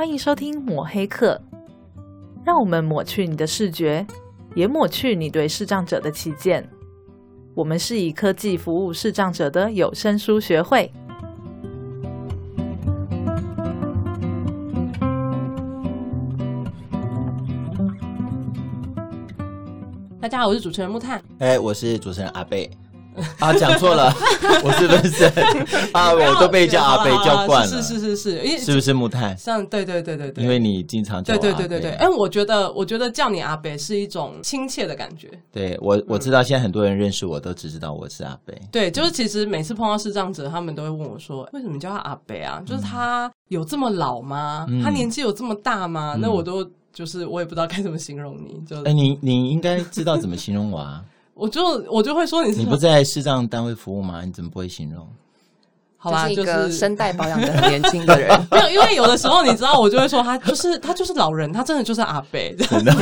欢迎收听抹黑课，让我们抹去你的视觉，也抹去你对视障者的偏见。我们是以科技服务视障者的有声书学会。大家好，我是主持人木炭。哎，我是主持人阿贝。啊，讲错了，我是不是啊，我都被叫阿北叫惯了。是是是是，因为是不是木炭？像对对对对对，因为你经常叫我对对对对对。哎，我觉得我觉得叫你阿北是一种亲切的感觉。对我我知道，现在很多人认识我都只知道我是阿贝。对，就是其实每次碰到视障者，他们都会问我说：“为什么叫他阿北啊？就是他有这么老吗？他年纪有这么大吗？”那我都就是我也不知道该怎么形容你。就哎，你你应该知道怎么形容我啊。我就我就会说你是，你不在视障单位服务吗？你怎么不会形容？好吧，就是一个声带保养的很 年轻的人。没有，因为有的时候你知道，我就会说他就是他就是老人，他真的就是阿伯。真的。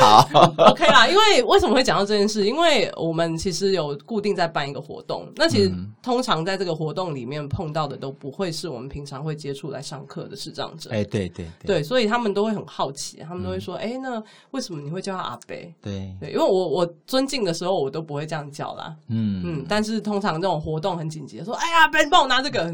好，OK 啦。因为为什么会讲到这件事？因为我们其实有固定在办一个活动。那其实通常在这个活动里面碰到的都不会是我们平常会接触来上课的视障者。哎，对对对，所以他们都会很好奇，他们都会说：“哎，那为什么你会叫他阿伯？”对对，因为我我尊敬的时候，我都不会这样叫啦。嗯嗯，但是通常这种活动很紧。说哎呀，别人帮我拿这个，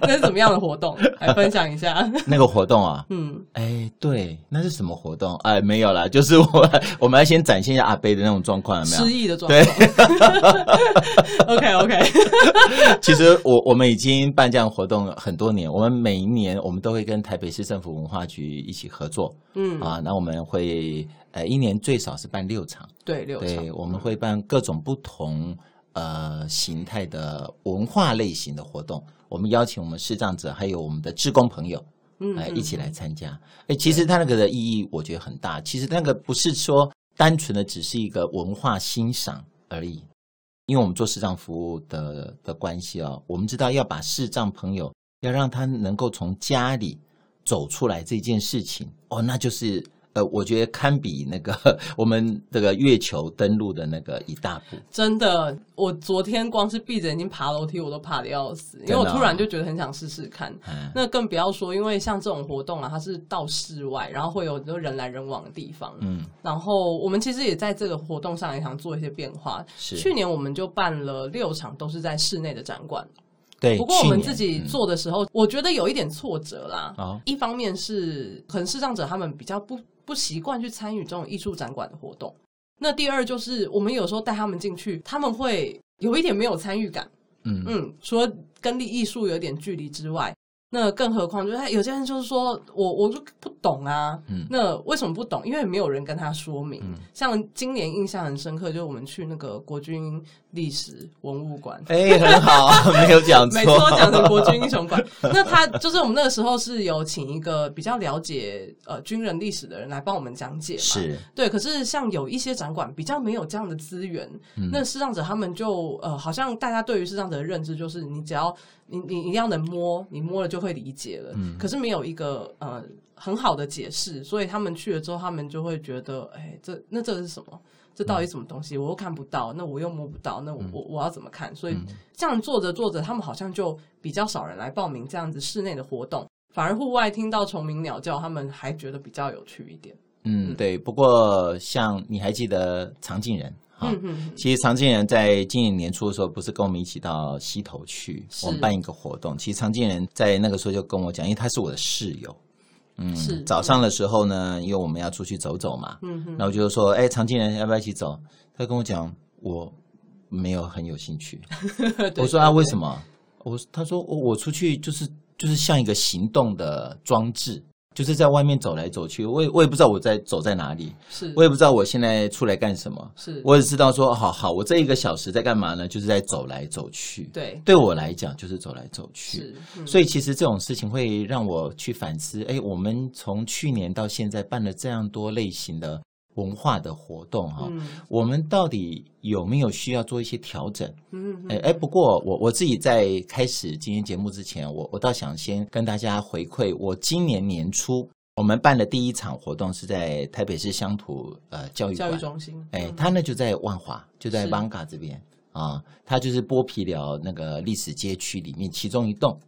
那是怎么样的活动？来分享一下。那个活动啊，嗯，哎，对，那是什么活动？哎，没有啦，就是我我们要先展现一下阿贝的那种状况，有没有？失忆的状况。对，OK OK。其实我我们已经办这样活动很多年，我们每一年我们都会跟台北市政府文化局一起合作，嗯啊，那我们会呃一年最少是办六场，对，六场，对，我们会办各种不同。呃，形态的文化类型的活动，我们邀请我们视障者还有我们的志工朋友，嗯，来一起来参加。哎、嗯，其实它那个的意义，我觉得很大。其实那个不是说单纯的只是一个文化欣赏而已，因为我们做视障服务的的关系哦，我们知道要把视障朋友要让他能够从家里走出来这件事情，哦，那就是。呃，我觉得堪比那个我们这个月球登陆的那个一大步。真的，我昨天光是闭着眼睛爬楼梯，我都怕的要死，因为我突然就觉得很想试试看。嗯、那更不要说，因为像这种活动啊，它是到室外，然后会有很多人来人往的地方。嗯，然后我们其实也在这个活动上也想做一些变化。是，去年我们就办了六场，都是在室内的展馆。对，不过我们自己做的时候，嗯、我觉得有一点挫折啦。哦、一方面是可能视障者他们比较不。不习惯去参与这种艺术展馆的活动。那第二就是，我们有时候带他们进去，他们会有一点没有参与感。嗯嗯，除了跟艺术有点距离之外。那更何况，就是他有些人就是说我我就不懂啊，嗯，那为什么不懂？因为没有人跟他说明。嗯、像今年印象很深刻，就是我们去那个国军历史文物馆，哎、欸，很好，没有讲错，没错，讲成国军英雄馆。那他就是我们那个时候是有请一个比较了解呃军人历史的人来帮我们讲解嘛，是对。可是像有一些展馆比较没有这样的资源，嗯、那视障者他们就呃，好像大家对于视障者的认知就是你只要。你你一定要能摸，你摸了就会理解了。嗯，可是没有一个呃很好的解释，所以他们去了之后，他们就会觉得，哎，这那这是什么？这到底什么东西？我又看不到，那我又摸不到，那我、嗯、我我要怎么看？所以这样做着做着，他们好像就比较少人来报名这样子室内的活动，反而户外听到虫鸣鸟叫，他们还觉得比较有趣一点。嗯，对。不过像你还记得常静人？好，嗯嗯、其实常进人在今年年初的时候，不是跟我们一起到溪头去，我们办一个活动。其实常进人在那个时候就跟我讲，因为他是我的室友，嗯，是早上的时候呢，因为我们要出去走走嘛，嗯哼，然后就说，哎，常进人要不要一起走？他跟我讲，我没有很有兴趣。对我说啊，为什么？我他说我我出去就是就是像一个行动的装置。就是在外面走来走去，我也我也不知道我在走在哪里，是。我也不知道我现在出来干什么，是。我只知道说，好好，我这一个小时在干嘛呢？就是在走来走去，对，对我来讲就是走来走去，是嗯、所以其实这种事情会让我去反思，哎，我们从去年到现在办了这样多类型的。文化的活动哈，嗯、我们到底有没有需要做一些调整？嗯，哎哎，不过我我自己在开始今天节目之前，我我倒想先跟大家回馈，我今年年初我们办的第一场活动是在台北市乡土呃教育教育中心，哎，他呢就在万华，就在艋舺这边啊，他就是剥皮寮那个历史街区里面其中一栋。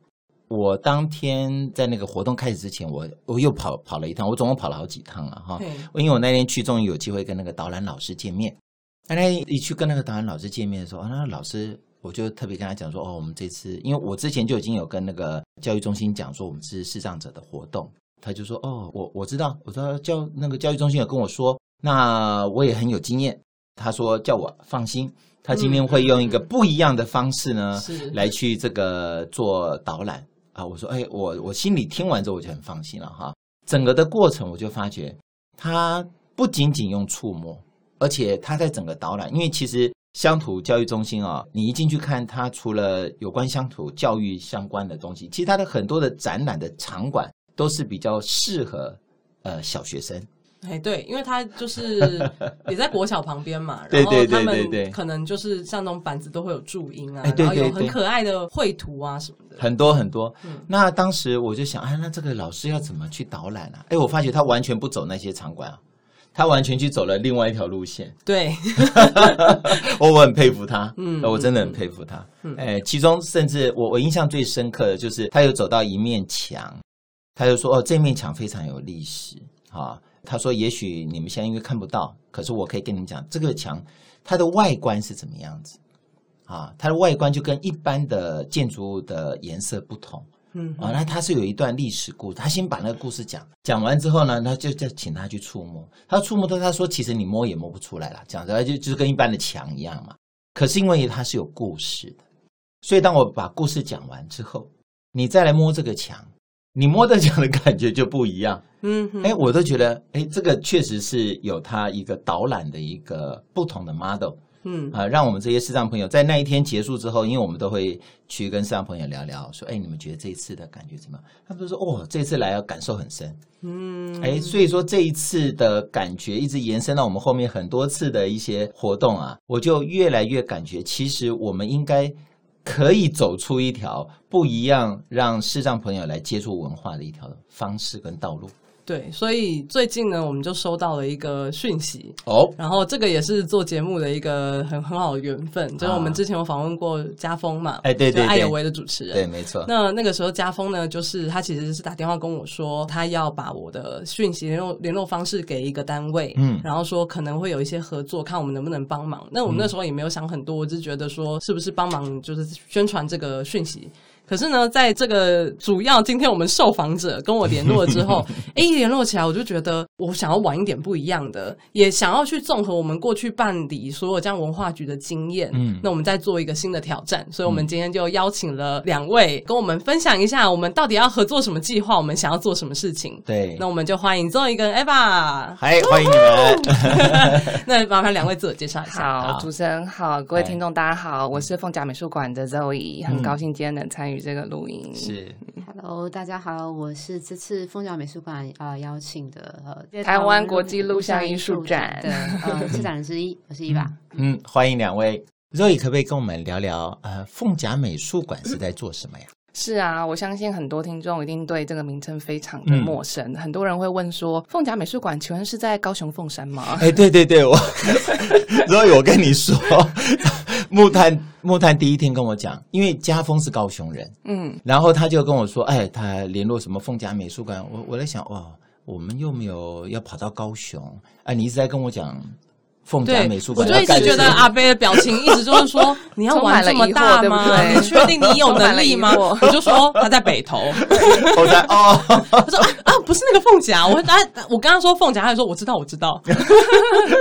我当天在那个活动开始之前，我我又跑跑了一趟，我总共跑了好几趟了哈。因为我那天去，终于有机会跟那个导览老师见面。那天一去跟那个导览老师见面的时候，那个老师我就特别跟他讲说，哦，我们这次因为我之前就已经有跟那个教育中心讲说，我们是视障者的活动。他就说，哦，我我知道，我说教那个教育中心有跟我说，那我也很有经验。他说叫我放心。他今天会用一个不一样的方式呢，嗯、来去这个做导览啊。我说，哎，我我心里听完之后我就很放心了哈。整个的过程我就发觉，他不仅仅用触摸，而且他在整个导览，因为其实乡土教育中心啊，你一进去看，它除了有关乡土教育相关的东西，其实他的很多的展览的场馆都是比较适合呃小学生。哎，对，因为他就是也在国小旁边嘛，然后他们可能就是像那种板子都会有注音啊，然后有很可爱的绘图啊什么的，很多很多。嗯，那当时我就想，哎，那这个老师要怎么去导览啊？哎，我发觉他完全不走那些场馆啊，他完全去走了另外一条路线。对，我我很佩服他，嗯，我真的很佩服他。嗯，哎，其中甚至我我印象最深刻的就是，他有走到一面墙，他就说，哦，这面墙非常有历史啊。他说：“也许你们现在因为看不到，可是我可以跟你们讲，这个墙它的外观是怎么样子啊？它的外观就跟一般的建筑物的颜色不同，嗯啊，那它是有一段历史故事。他先把那个故事讲讲完之后呢，他就再请他去触摸。他触摸到，他说其实你摸也摸不出来了，讲的就就是跟一般的墙一样嘛。可是因为它是有故事的，所以当我把故事讲完之后，你再来摸这个墙。”你摸得奖的感觉就不一样，嗯，哎，我都觉得，哎，这个确实是有它一个导览的一个不同的 model，嗯，啊，让我们这些视障朋友在那一天结束之后，因为我们都会去跟视障朋友聊聊，说，哎，你们觉得这一次的感觉怎么样？他们都说，哦，这次来要感受很深，嗯，哎，所以说这一次的感觉一直延伸到我们后面很多次的一些活动啊，我就越来越感觉，其实我们应该。可以走出一条不一样，让视障朋友来接触文化的一条方式跟道路。对，所以最近呢，我们就收到了一个讯息哦，然后这个也是做节目的一个很很好的缘分，就是我们之前有访问过家峰嘛，哎，对对，爱有为的主持人，对，没错。那那个时候家峰呢，就是他其实是打电话跟我说，他要把我的讯息联络联络方式给一个单位，嗯，然后说可能会有一些合作，看我们能不能帮忙。那我们那时候也没有想很多，我就觉得说是不是帮忙就是宣传这个讯息。可是呢，在这个主要今天我们受访者跟我联络了之后，哎，一联络起来，我就觉得我想要玩一点不一样的，也想要去综合我们过去办理所有这样文化局的经验。嗯，那我们再做一个新的挑战，所以我们今天就邀请了两位跟我们分享一下，我们到底要合作什么计划，我们想要做什么事情。对，那我们就欢迎 Zoe 跟 Eva，嗨，欢迎你们。那麻烦两位自我介绍一下。好，主持人好，各位听众大家好，我是凤甲美术馆的 Zoe，很高兴今天能参与。这个录音是，Hello，大家好，我是这次凤甲美术馆啊邀请的呃台湾国际录像艺术展的呃策展人之一，我是伊娃。嗯，欢迎两位，Zoe 可不可以跟我们聊聊呃凤甲美术馆是在做什么呀？是啊，我相信很多听众一定对这个名称非常的陌生，嗯、很多人会问说，凤甲美术馆请问是在高雄凤山吗？哎，对对对，我 Zoe 我跟你说。木炭木炭第一天跟我讲，因为家风是高雄人，嗯，然后他就跟我说，哎，他联络什么凤甲美术馆，我我在想，哇，我们又没有要跑到高雄，哎，你一直在跟我讲。凤甲美术馆，我就一直觉得阿飞的表情一直就是说，你要玩这么大吗？对对，你确定你有 能力吗？我就说他在北投，我在哦，他说啊啊，不是那个凤甲，我他我刚刚说凤甲，他就说我知道我知道。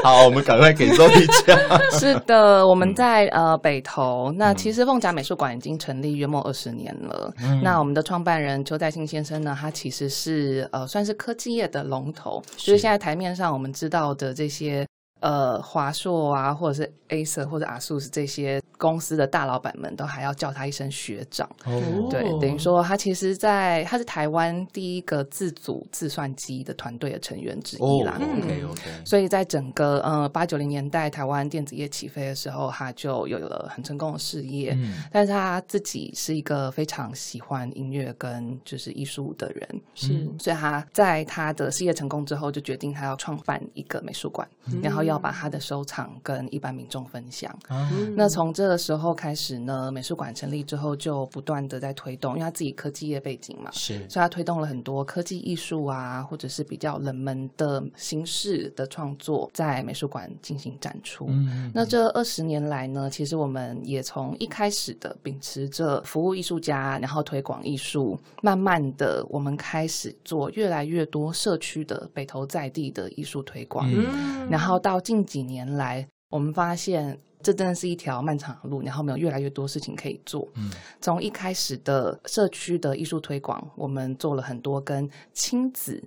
好，我们赶快给 Zoe 讲。是的，我们在呃北投。那其实凤甲美术馆已经成立约莫二十年了。嗯、那我们的创办人邱在兴先生呢，他其实是呃算是科技业的龙头，是就是现在台面上我们知道的这些。呃，华硕啊，或者是 Acer 或者 ASUS 这些公司的大老板们都还要叫他一声学长。哦，对，等于说他其实在，在他是台湾第一个自主计算机的团队的成员之一啦。哦，OK OK。所以在整个呃八九零年代台湾电子业起飞的时候，他就有了很成功的事业。嗯，但是他自己是一个非常喜欢音乐跟就是艺术的人，是，所以他在他的事业成功之后，就决定他要创办一个美术馆，嗯，然后。要把他的收藏跟一般民众分享。嗯、那从这个时候开始呢，美术馆成立之后就不断的在推动，因为他自己科技业背景嘛，是，所以他推动了很多科技艺术啊，或者是比较冷门的形式的创作，在美术馆进行展出。嗯，那这二十年来呢，其实我们也从一开始的秉持着服务艺术家，然后推广艺术，慢慢的我们开始做越来越多社区的北投在地的艺术推广。嗯，然后到近几年来，我们发现这真的是一条漫长的路，然后我们有越来越多事情可以做。嗯，从一开始的社区的艺术推广，我们做了很多跟亲子。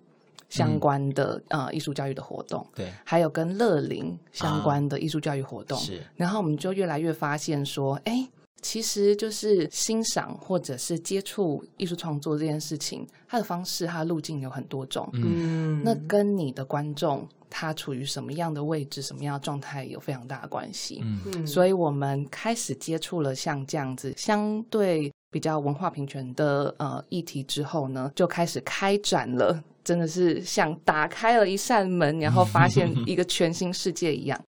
相关的、嗯、呃艺术教育的活动，对，还有跟乐龄相关的艺术教育活动，啊、是。然后我们就越来越发现说，哎，其实就是欣赏或者是接触艺术创作这件事情，它的方式、它的路径有很多种。嗯，那跟你的观众他处于什么样的位置、什么样的状态有非常大的关系。嗯，所以我们开始接触了像这样子相对比较文化平权的呃议题之后呢，就开始开展了。真的是像打开了一扇门，然后发现 一个全新世界一样。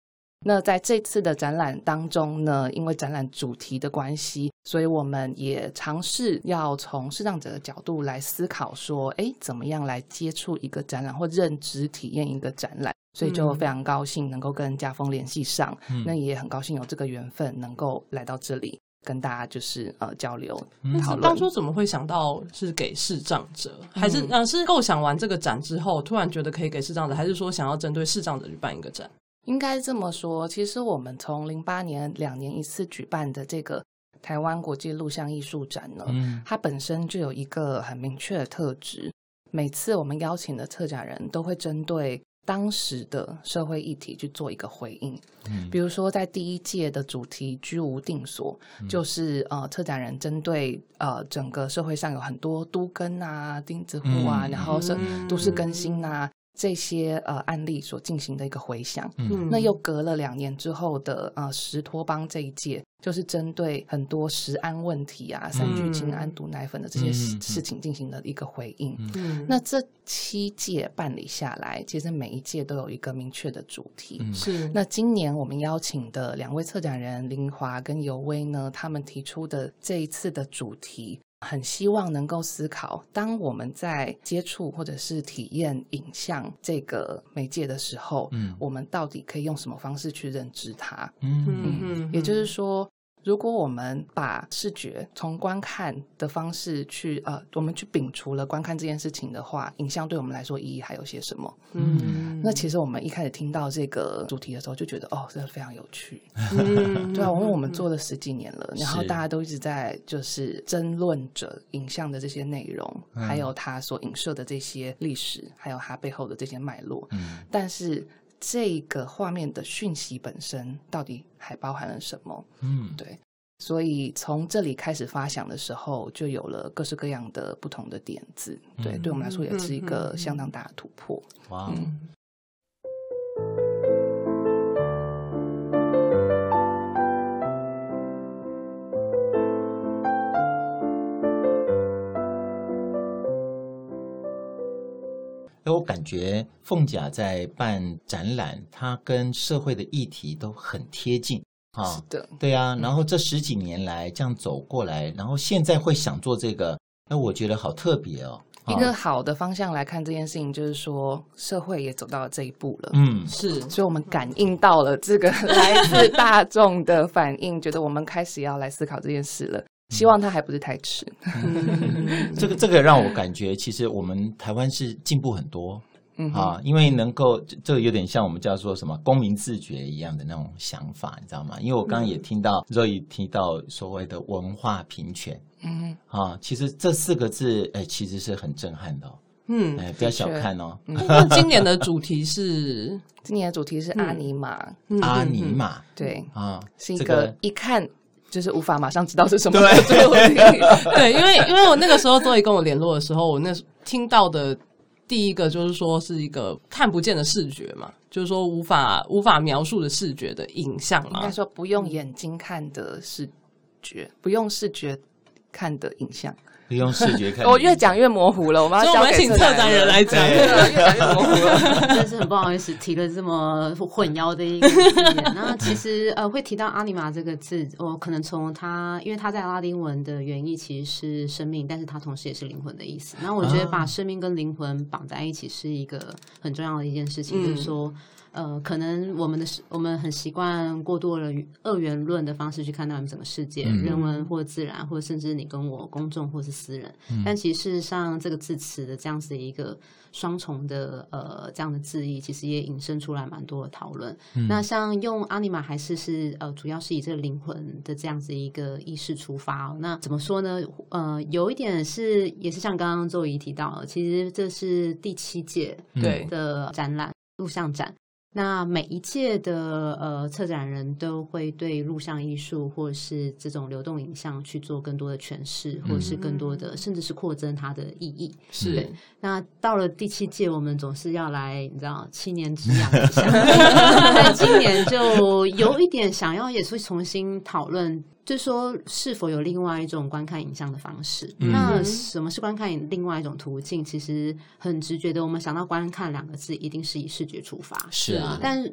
那在这次的展览当中呢，因为展览主题的关系，所以我们也尝试要从视障者的角度来思考，说，哎，怎么样来接触一个展览或认知体验一个展览？所以就非常高兴能够跟家风联系上，嗯、那也很高兴有这个缘分能够来到这里。跟大家就是呃交流讨论。当初怎么会想到是给视障者，还是嗯是构想完这个展之后，突然觉得可以给视障者，还是说想要针对视障者去办一个展？应该这么说，其实我们从零八年两年一次举办的这个台湾国际录像艺术展呢，嗯，它本身就有一个很明确的特质，每次我们邀请的策展人都会针对。当时的社会议题去做一个回应，嗯，比如说在第一届的主题“居无定所”，嗯，就是呃，策展人针对呃整个社会上有很多都更啊、钉子户啊，嗯，然后是都市更新啊。这些呃案例所进行的一个回想，嗯，那又隔了两年之后的呃石托邦这一届，就是针对很多食安问题啊、三聚氰胺毒奶粉的这些事事情进行了一个回应。嗯，那这七届办理下来，其实每一届都有一个明确的主题。嗯，是。那今年我们邀请的两位策展人林华跟尤威呢，他们提出的这一次的主题。很希望能够思考，当我们在接触或者是体验影像这个媒介的时候，嗯，我们到底可以用什么方式去认知它？嗯嗯嗯，也就是说。如果我们把视觉从观看的方式去呃，我们去摒除了观看这件事情的话，影像对我们来说意义还有些什么？嗯，那其实我们一开始听到这个主题的时候，就觉得哦，真的非常有趣。嗯，对啊，因为我们做了十几年了，然后大家都一直在就是争论着影像的这些内容，还有它所影射的这些历史，还有它背后的这些脉络。嗯，但是。这个画面的讯息本身到底还包含了什么？嗯，对，所以从这里开始发想的时候，就有了各式各样的不同的点子。对，对我们来说也是一个相当大的突破。哇。嗯感觉凤甲在办展览，它跟社会的议题都很贴近啊。是的，对啊。然后这十几年来这样走过来，然后现在会想做这个，那我觉得好特别哦。一个好的方向来看这件事情，就是说社会也走到了这一步了。嗯，是，所以我们感应到了这个来自大众的反应，觉得我们开始要来思考这件事了。希望他还不是太迟。这个这个让我感觉，其实我们台湾是进步很多，嗯啊，因为能够这个有点像我们叫做什么公民自觉一样的那种想法，你知道吗？因为我刚刚也听到 Zoe 提到所谓的文化平权，嗯啊，其实这四个字，哎，其实是很震撼的，嗯，哎，不要小看哦。那 今年的主题是，今年的主题是阿尼玛，阿尼玛，对啊，是一个一看。就是无法马上知道是什么。对，对，因为因为我那个时候周怡跟我联络的时候，我那听到的第一个就是说是一个看不见的视觉嘛，就是说无法无法描述的视觉的影像嘛，应该说不用眼睛看的视觉，不用视觉看的影像。用视觉看，我越讲越模糊了。我们要交给请策展人来讲，越讲越模糊了。真是很不好意思，提了这么混淆的一个字眼。那其实呃，会提到阿尼玛这个字，我可能从它，因为它在拉丁文的原意其实是生命，但是它同时也是灵魂的意思。那我觉得把生命跟灵魂绑在一起是一个很重要的一件事情，嗯、就是说。呃，可能我们的我们很习惯过度了二元论的方式去看待我们整个世界，嗯、人文或自然，或者甚至你跟我公众或是私人。嗯、但其实事实上，这个字词的这样子的一个双重的呃这样的字义，其实也引申出来蛮多的讨论。嗯、那像用阿尼玛还是是呃，主要是以这个灵魂的这样子一个意识出发，哦。那怎么说呢？呃，有一点是也是像刚刚周怡提到的，其实这是第七届对的展览录像展。那每一届的呃策展人都会对录像艺术或者是这种流动影像去做更多的诠释，或者是更多的，嗯、甚至是扩增它的意义。是。那到了第七届，我们总是要来，你知道，七年之痒一下。在今年就有一点想要，也是重新讨论。就说，是否有另外一种观看影像的方式？嗯、那什么是观看另外一种途径？其实很直觉的，我们想到“观看”两个字，一定是以视觉出发。是啊，但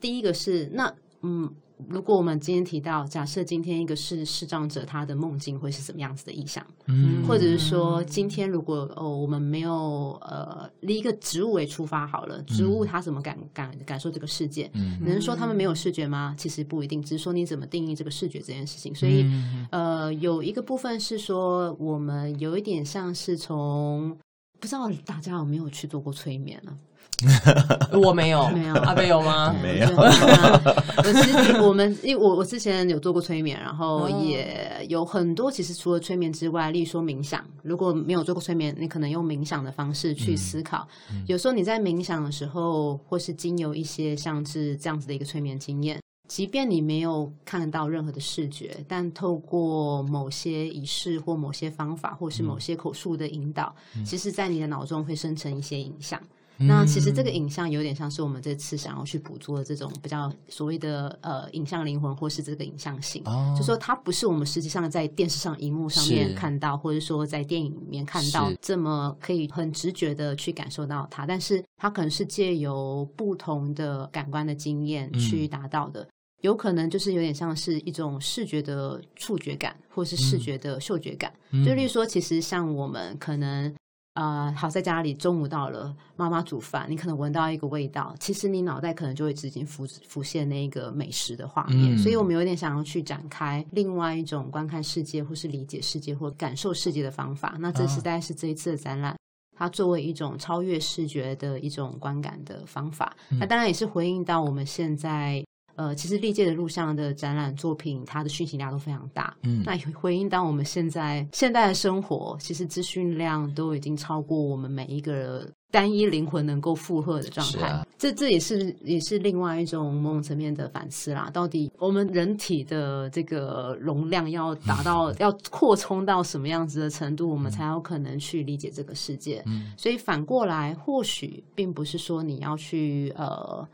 第一个是那嗯。如果我们今天提到，假设今天一个是视障者，他的梦境会是什么样子的意象？嗯，或者是说，今天如果哦，我们没有呃，以一个植物为出发好了，植物它怎么感感感受这个世界？嗯，能说他们没有视觉吗？其实不一定，只是说你怎么定义这个视觉这件事情。所以，嗯、呃，有一个部分是说，我们有一点像是从不知道大家有没有去做过催眠呢、啊？我没有，没有，阿贝有吗？没有。我其实 我们，因为我我之前有做过催眠，然后也有很多。其实除了催眠之外，例如说冥想，如果没有做过催眠，你可能用冥想的方式去思考。嗯嗯、有时候你在冥想的时候，或是经由一些像是这样子的一个催眠经验，即便你没有看到任何的视觉，但透过某些仪式或某些方法，或是某些口述的引导，嗯、其实在你的脑中会生成一些影像。那其实这个影像有点像是我们这次想要去捕捉的这种比较所谓的呃影像灵魂，或是这个影像性，哦、就说它不是我们实际上在电视上荧幕上面看到，或者说在电影里面看到这么可以很直觉的去感受到它，但是它可能是借由不同的感官的经验去达到的，嗯、有可能就是有点像是一种视觉的触觉感，或是视觉的嗅觉感，嗯、就例如说，其实像我们可能。啊、呃，好，在家里中午到了，妈妈煮饭，你可能闻到一个味道，其实你脑袋可能就会直接浮浮现那个美食的画面。嗯、所以我们有点想要去展开另外一种观看世界，或是理解世界，或感受世界的方法。那这实在是这一次的展览，啊、它作为一种超越视觉的一种观感的方法。嗯、那当然也是回应到我们现在。呃，其实历届的录像的展览作品，它的讯息量都非常大。嗯，那回应到我们现在现代的生活，其实资讯量都已经超过我们每一个单一灵魂能够负荷的状态。啊、这这也是也是另外一种某种层面的反思啦。到底我们人体的这个容量要达到，要扩充到什么样子的程度，我们才有可能去理解这个世界？嗯，所以反过来，或许并不是说你要去呃。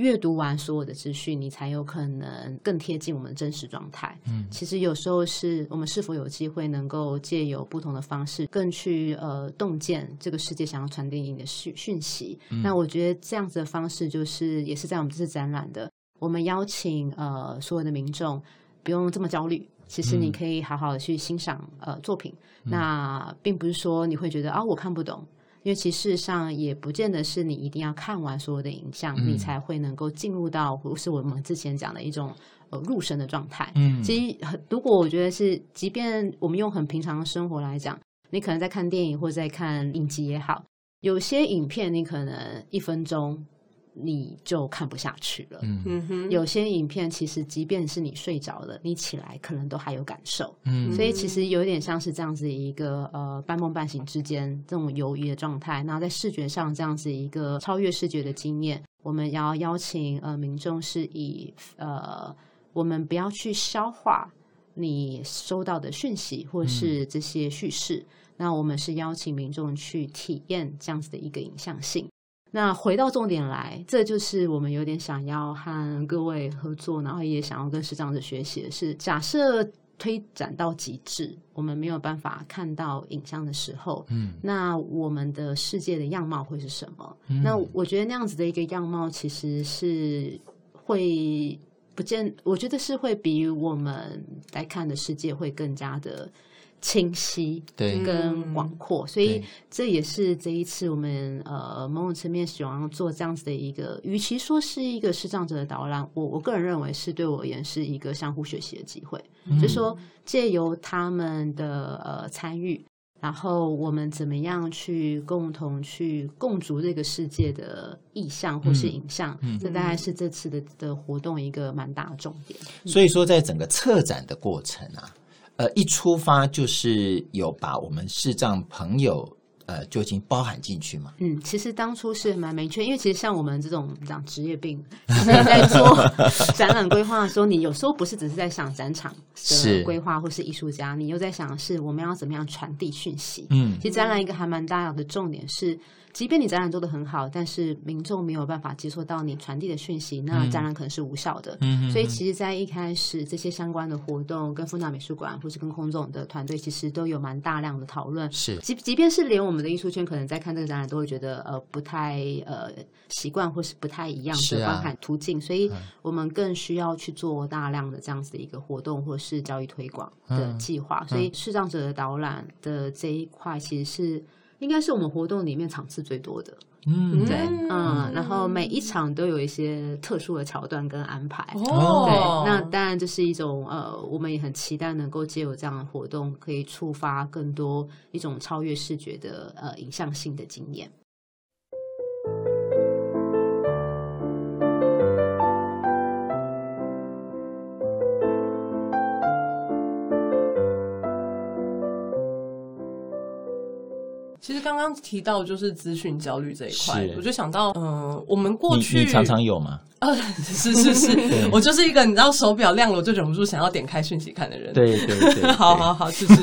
阅读完所有的资讯，你才有可能更贴近我们真实状态。嗯，其实有时候是我们是否有机会能够借由不同的方式，更去呃洞见这个世界想要传递你的讯讯息。嗯，那我觉得这样子的方式，就是也是在我们这次展览的，我们邀请呃所有的民众不用这么焦虑，其实你可以好好的去欣赏呃作品。嗯，那并不是说你会觉得啊我看不懂。因为其实事实上也不见得是你一定要看完所有的影像，嗯、你才会能够进入到，不是我们之前讲的一种呃入神的状态。嗯，其实如果我觉得是，即便我们用很平常的生活来讲，你可能在看电影或者在看影集也好，有些影片你可能一分钟。你就看不下去了。嗯哼，有些影片其实，即便是你睡着了，你起来可能都还有感受。嗯，所以其实有点像是这样子一个呃半梦半醒之间这种游移的状态。那在视觉上这样子一个超越视觉的经验，我们要邀请呃民众是以呃我们不要去消化你收到的讯息或是这些叙事，嗯、那我们是邀请民众去体验这样子的一个影像性。那回到重点来，这就是我们有点想要和各位合作，然后也想要跟师长者学习的是，假设推展到极致，我们没有办法看到影像的时候，嗯，那我们的世界的样貌会是什么？嗯、那我觉得那样子的一个样貌，其实是会不见，我觉得是会比我们来看的世界会更加的。清晰对。跟广阔，所以这也是这一次我们呃某种层面希望做这样子的一个，与其说是一个视障者的导览，我我个人认为是对我而言是一个相互学习的机会，嗯、就是说借由他们的呃参与，然后我们怎么样去共同去共筑这个世界的意象或是影像，嗯。嗯、这大概是这次的的活动一个蛮大的重点。所以说，在整个策展的过程啊。呃，一出发就是有把我们视障朋友呃就已经包含进去嘛。嗯，其实当初是蛮明确，因为其实像我们这种讲职业病，在做 展览规划的时候，你有时候不是只是在想展场的规划，或是艺术家，你又在想是我们要怎么样传递讯息。嗯，其实展览一个还蛮大的重点是。即便你展览做得很好，但是民众没有办法接收到你传递的讯息，那展览可能是无效的。嗯，所以其实，在一开始这些相关的活动，跟丰甲美术馆或是跟空总的团队，其实都有蛮大量的讨论。是，即即便是连我们的艺术圈，可能在看这个展览，都会觉得呃不太呃习惯，或是不太一样的观看途径。啊、所以我们更需要去做大量的这样子的一个活动，或是教育推广的计划。嗯、所以视障者的导览的这一块，其实是。应该是我们活动里面场次最多的，嗯，对，嗯，然后每一场都有一些特殊的桥段跟安排，哦，对，那当然这是一种呃，我们也很期待能够借由这样的活动，可以触发更多一种超越视觉的呃影像性的经验。刚刚提到就是资讯焦虑这一块，我就想到，嗯、呃，我们过去常常有吗？呃，是是是，我就是一个你知道手表亮了我就忍不住想要点开讯息看的人。对对 对，好好好，是是是，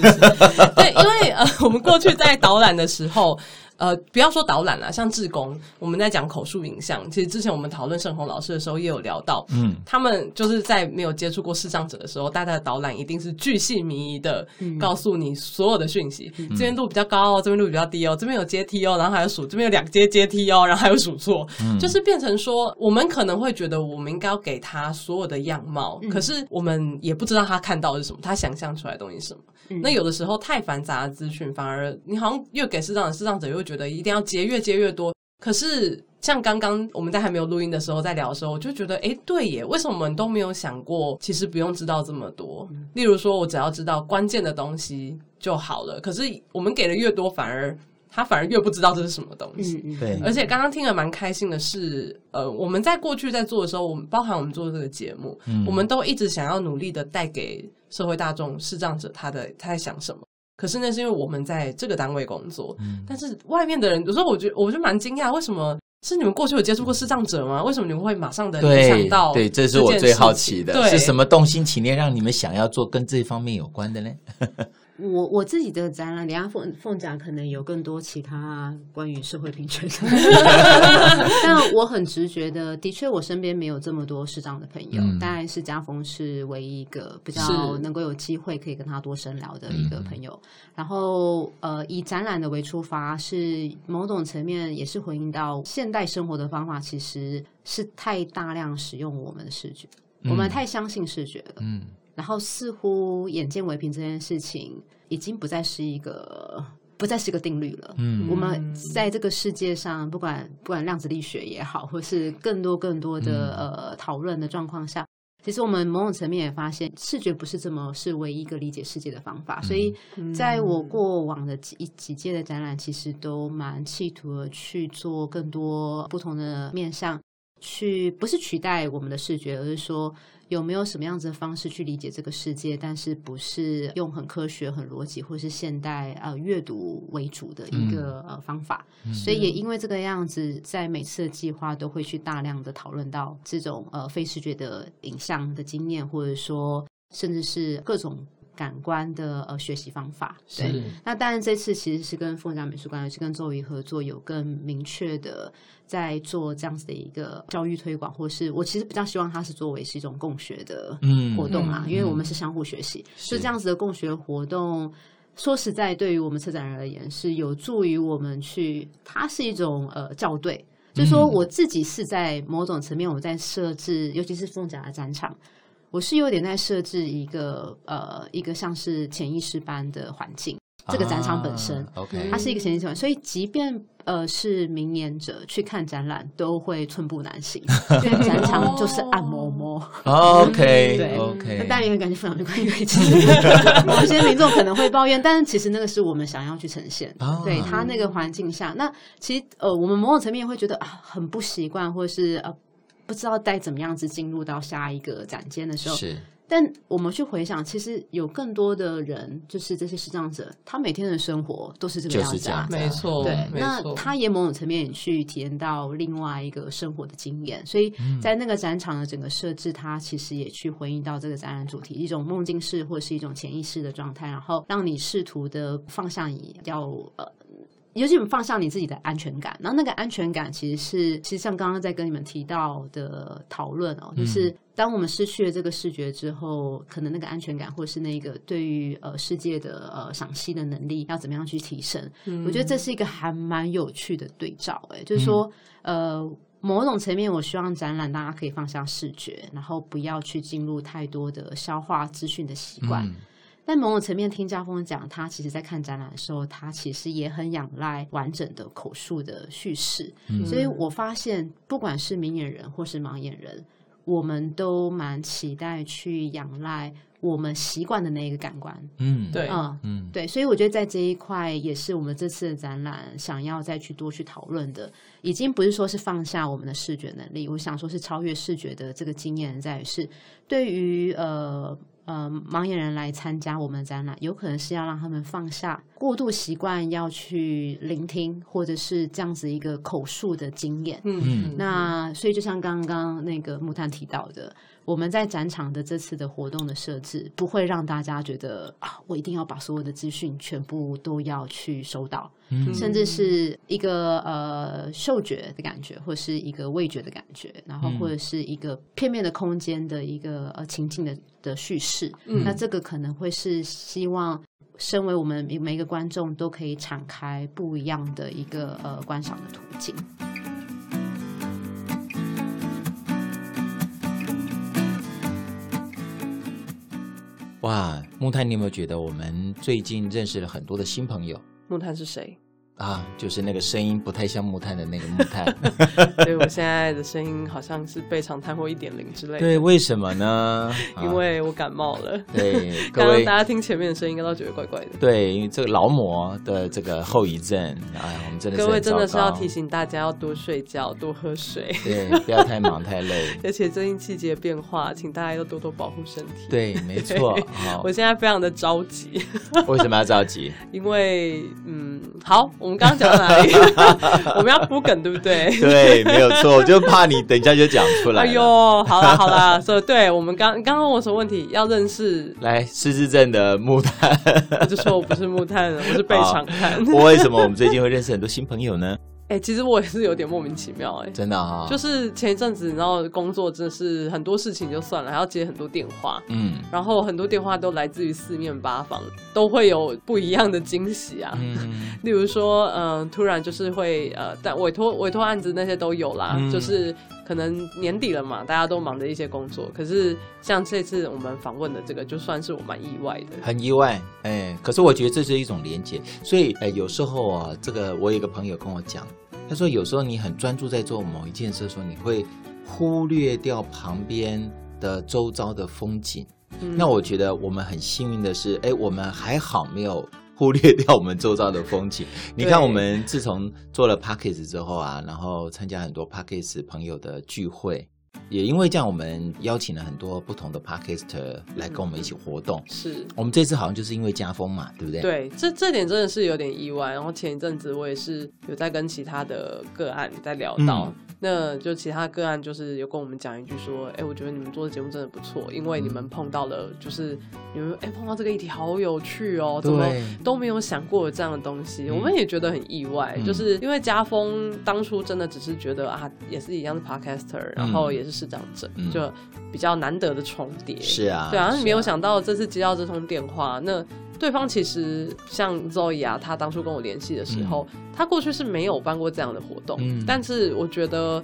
对，因为呃，我们过去在导览的时候。呃，不要说导览了，像志工，我们在讲口述影像。其实之前我们讨论盛鸿老师的时候，也有聊到，嗯，他们就是在没有接触过视障者的时候，大家的导览一定是巨细靡遗的告诉你所有的讯息。嗯、这边路比较高哦，这边路比较低哦，这边有阶梯哦，然后还有数，这边有两阶阶梯哦，然后还有数错，嗯、就是变成说，我们可能会觉得我们应该要给他所有的样貌，嗯、可是我们也不知道他看到的是什么，他想象出来的东西是什么。嗯、那有的时候太繁杂的资讯，反而你好像越给视障者，视障者又觉得一定要接越接越多。可是像刚刚我们在还没有录音的时候在聊的时候，我就觉得，哎、欸，对耶，为什么我们都没有想过，其实不用知道这么多。嗯、例如说，我只要知道关键的东西就好了。可是我们给的越多，反而他反而越不知道这是什么东西。嗯、对。而且刚刚听了蛮开心的是，呃，我们在过去在做的时候，我们包含我们做这个节目，嗯、我们都一直想要努力的带给社会大众视障者他的他在想什么。可是那是因为我们在这个单位工作，嗯、但是外面的人有时候我觉得我就蛮惊讶，为什么是你们过去有接触过视障者吗？为什么你们会马上的联想到？对，这是我最好奇的，是什么动心起念让你们想要做跟这方面有关的呢？我我自己的展览，等下凤凤甲可能有更多其他关于社会平权的，但我很直觉的，的确我身边没有这么多视障的朋友，当然、嗯、是家峰是唯一一个比较能够有机会可以跟他多深聊的一个朋友。是然后呃，以展览的为出发，是某种层面也是回应到现代生活的方法，其实是太大量使用我们的视觉，嗯、我们太相信视觉了。嗯。然后似乎眼见为凭这件事情已经不再是一个不再是一个定律了。嗯，我们在这个世界上，不管不管量子力学也好，或是更多更多的、嗯、呃讨论的状况下，其实我们某种层面也发现，视觉不是这么是唯一一个理解世界的方法。所以，在我过往的几几届的展览，其实都蛮企图的去做更多不同的面向，去不是取代我们的视觉，而是说。有没有什么样子的方式去理解这个世界？但是不是用很科学、很逻辑，或是现代呃阅读为主的一个、嗯、呃方法？嗯、所以也因为这个样子，在每次的计划都会去大量的讨论到这种呃非视觉的影像的经验，或者说甚至是各种感官的呃学习方法。对，那当然这次其实是跟凤甲美术馆，也是跟周瑜合作，有更明确的在做这样子的一个教育推广，或是我其实比较希望它是作为是一种共学的活动啊，嗯、因为我们是相互学习，是这样子的共学活动。说实在，对于我们策展人而言，是有助于我们去，它是一种呃校对，就是说我自己是在某种层面，我在设置，尤其是凤甲的展场，我是有点在设置一个呃一个像是潜意识般的环境。这个展场本身，啊 okay、它是一个潜意识，所以即便呃是明眼者去看展览，都会寸步难行，因为展场就是按摩摸。OK，对，OK。那当然也感觉非常的关系。有些民众可能会抱怨，但是其实那个是我们想要去呈现。啊、对他那个环境下，那其实呃，我们某种层面会觉得啊，很不习惯，或者是呃，不知道该怎么样子进入到下一个展间的时候。是。但我们去回想，其实有更多的人，就是这些视障者，他每天的生活都是这个样子，啊，没错。对，没错。那他也某种层面去体验到另外一个生活的经验，所以在那个展场的整个设置，他其实也去回应到这个展览主题，一种梦境式或是一种潜意识的状态，然后让你试图的放下你要呃。尤其你放下你自己的安全感，然后那个安全感其实是，其实像刚刚在跟你们提到的讨论哦，就是当我们失去了这个视觉之后，可能那个安全感，或是那个对于呃世界的呃赏析的能力，要怎么样去提升？嗯，我觉得这是一个还蛮有趣的对照，哎，就是说，呃，某种层面，我希望展览大家可以放下视觉，然后不要去进入太多的消化资讯的习惯。嗯在某种层面，听家峰讲，他其实在看展览的时候，他其实也很仰赖完整的口述的叙事。嗯、所以我发现，不管是明眼人或是盲眼人，我们都蛮期待去仰赖我们习惯的那一个感官。嗯，对，嗯，嗯，对。所以我觉得在这一块，也是我们这次的展览想要再去多去讨论的。已经不是说是放下我们的视觉能力，我想说是超越视觉的这个经验，在于是对于呃。呃，盲眼人来参加我们的展览，有可能是要让他们放下过度习惯要去聆听，或者是这样子一个口述的经验。嗯，那所以就像刚刚那个木炭提到的。我们在展场的这次的活动的设置，不会让大家觉得啊，我一定要把所有的资讯全部都要去收到，嗯、甚至是一个呃嗅觉的感觉，或是一个味觉的感觉，然后或者是一个片面的空间的一个呃情境的的叙事。嗯、那这个可能会是希望，身为我们每一个观众都可以敞开不一样的一个呃观赏的途径。哇，木炭，你有没有觉得我们最近认识了很多的新朋友？木炭是谁？啊，就是那个声音不太像木炭的那个木炭。对，我现在的声音好像是被长炭或一点零之类的。对，为什么呢？因为我感冒了。对，刚刚大家听前面的声音，应该都觉得怪怪的。对，因为这个劳模的这个后遗症，哎，我们真的是。各位真的是要提醒大家要多睡觉，多喝水。对，不要太忙太累。而且最近季节变化，请大家要多多保护身体。对，没错。好，我现在非常的着急。为什么要着急？因为，嗯，好。我们刚刚讲到哪里？我们要铺梗，对不对？对，没有错。我就怕你等一下就讲出来。哎呦，好啦好啦，所以对我们刚刚刚问我什么问题？要认识来失智症的木炭，我就说我不是木炭，我是被长炭。我为什么我们最近会认识很多新朋友呢？哎、欸，其实我也是有点莫名其妙哎、欸，真的啊、哦，就是前一阵子，然后工作真的是很多事情就算了，还要接很多电话，嗯，然后很多电话都来自于四面八方，都会有不一样的惊喜啊，嗯，例如说，嗯、呃，突然就是会呃，但委托委托案子那些都有啦，嗯、就是可能年底了嘛，大家都忙着一些工作，可是像这次我们访问的这个，就算是我蛮意外的，很意外，哎、欸，可是我觉得这是一种连接，所以哎、欸，有时候啊，这个我有一个朋友跟我讲。他说：“有时候你很专注在做某一件事的时候，你会忽略掉旁边的周遭的风景。嗯、那我觉得我们很幸运的是，哎，我们还好没有忽略掉我们周遭的风景。你看，我们自从做了 Podcast 之后啊，然后参加很多 Podcast 朋友的聚会。”也因为这样，我们邀请了很多不同的 Podcaster 来跟我们一起活动。嗯、是我们这次好像就是因为家风嘛，对不对？对，这这点真的是有点意外。然后前一阵子我也是有在跟其他的个案在聊到，嗯、那就其他个案就是有跟我们讲一句说，哎、欸，我觉得你们做的节目真的不错，因为你们碰到了就是你们哎、欸、碰到这个议题好有趣哦，怎么都没有想过有这样的东西，我们也觉得很意外，嗯、就是因为家风当初真的只是觉得啊，也是一样的 podcaster，然后也是市长者，嗯、就比较难得的重叠，是啊，对啊，没有想到这次接到这通电话，那。对方其实像 Zoe 啊，他当初跟我联系的时候，嗯、他过去是没有办过这样的活动。嗯、但是我觉得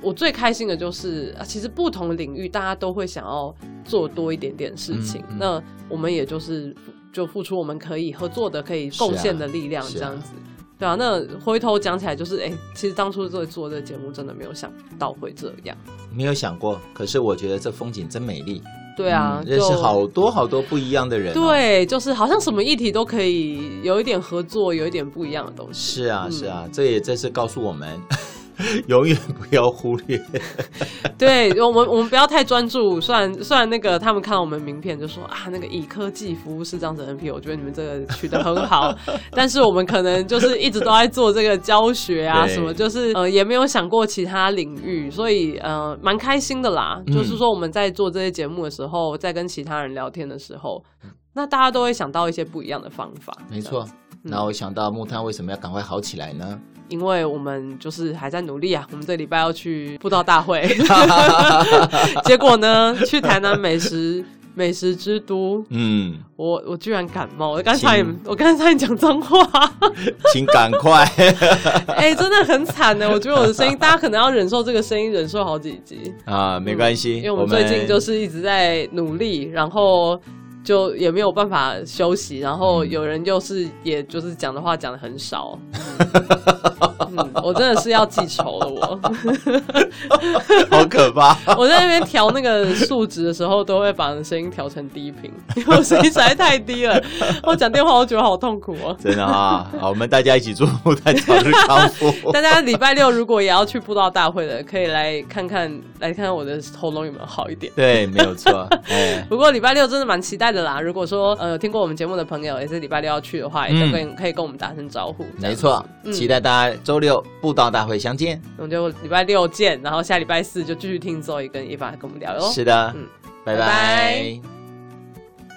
我最开心的就是啊，其实不同的领域大家都会想要做多一点点事情。嗯嗯、那我们也就是就付出我们可以合作的、可以贡献的力量，这样子。啊啊、对啊，那回头讲起来就是，哎，其实当初做做这个节目，真的没有想到会这样。没有想过，可是我觉得这风景真美丽。对啊，认识好多好多不一样的人。对，就是好像什么议题都可以有一点合作，有一点不一样的东西。是啊，是啊，这也这是告诉我们。永远不要忽略，对我们，我们不要太专注。虽然虽然那个他们看到我们名片就说啊，那个以科技服务是这样子 NPO，我觉得你们这个取得很好。但是我们可能就是一直都在做这个教学啊，什么就是呃也没有想过其他领域，所以呃蛮开心的啦。嗯、就是说我们在做这些节目的时候，在跟其他人聊天的时候，那大家都会想到一些不一样的方法。没错，那我想到木炭为什么要赶快好起来呢？因为我们就是还在努力啊，我们这礼拜要去布道大会，结果呢，去台南美食 美食之都，嗯，我我居然感冒，我刚才我刚才讲脏话，请赶快，哎、欸，真的很惨呢，我觉得我的声音，大家可能要忍受这个声音，忍受好几集。啊，没关系、嗯，因为我们最近就是一直在努力，然后。就也没有办法休息，然后有人就是，也就是讲的话讲的很少，嗯 嗯，我真的是要记仇了，我，好可怕！我在那边调那个数值的时候，都会把声音调成低频，因 为我声音实在太低了，我讲电话我觉得好痛苦哦。真的啊，好，我们大家一起祝福他早日康复。大家礼拜六如果也要去布道大会的，可以来看看，来看看我的喉咙有没有好一点。对，没有错。哎，不过礼拜六真的蛮期待的。啦，如果说呃听过我们节目的朋友也是礼拜六要去的话，也可以可以跟我们打声招呼。没错，期待大家周六布道大会相见。我们就礼拜六见，然后下礼拜四就继续听 Zoe 跟 Eva 跟我们聊哟。是的，嗯，拜拜。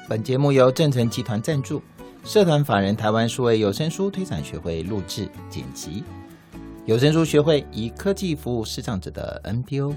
本节目由正成集团赞助，社团法人台湾数位有声书推展学会录制剪辑，有声书学会以科技服务视障者的 NPO。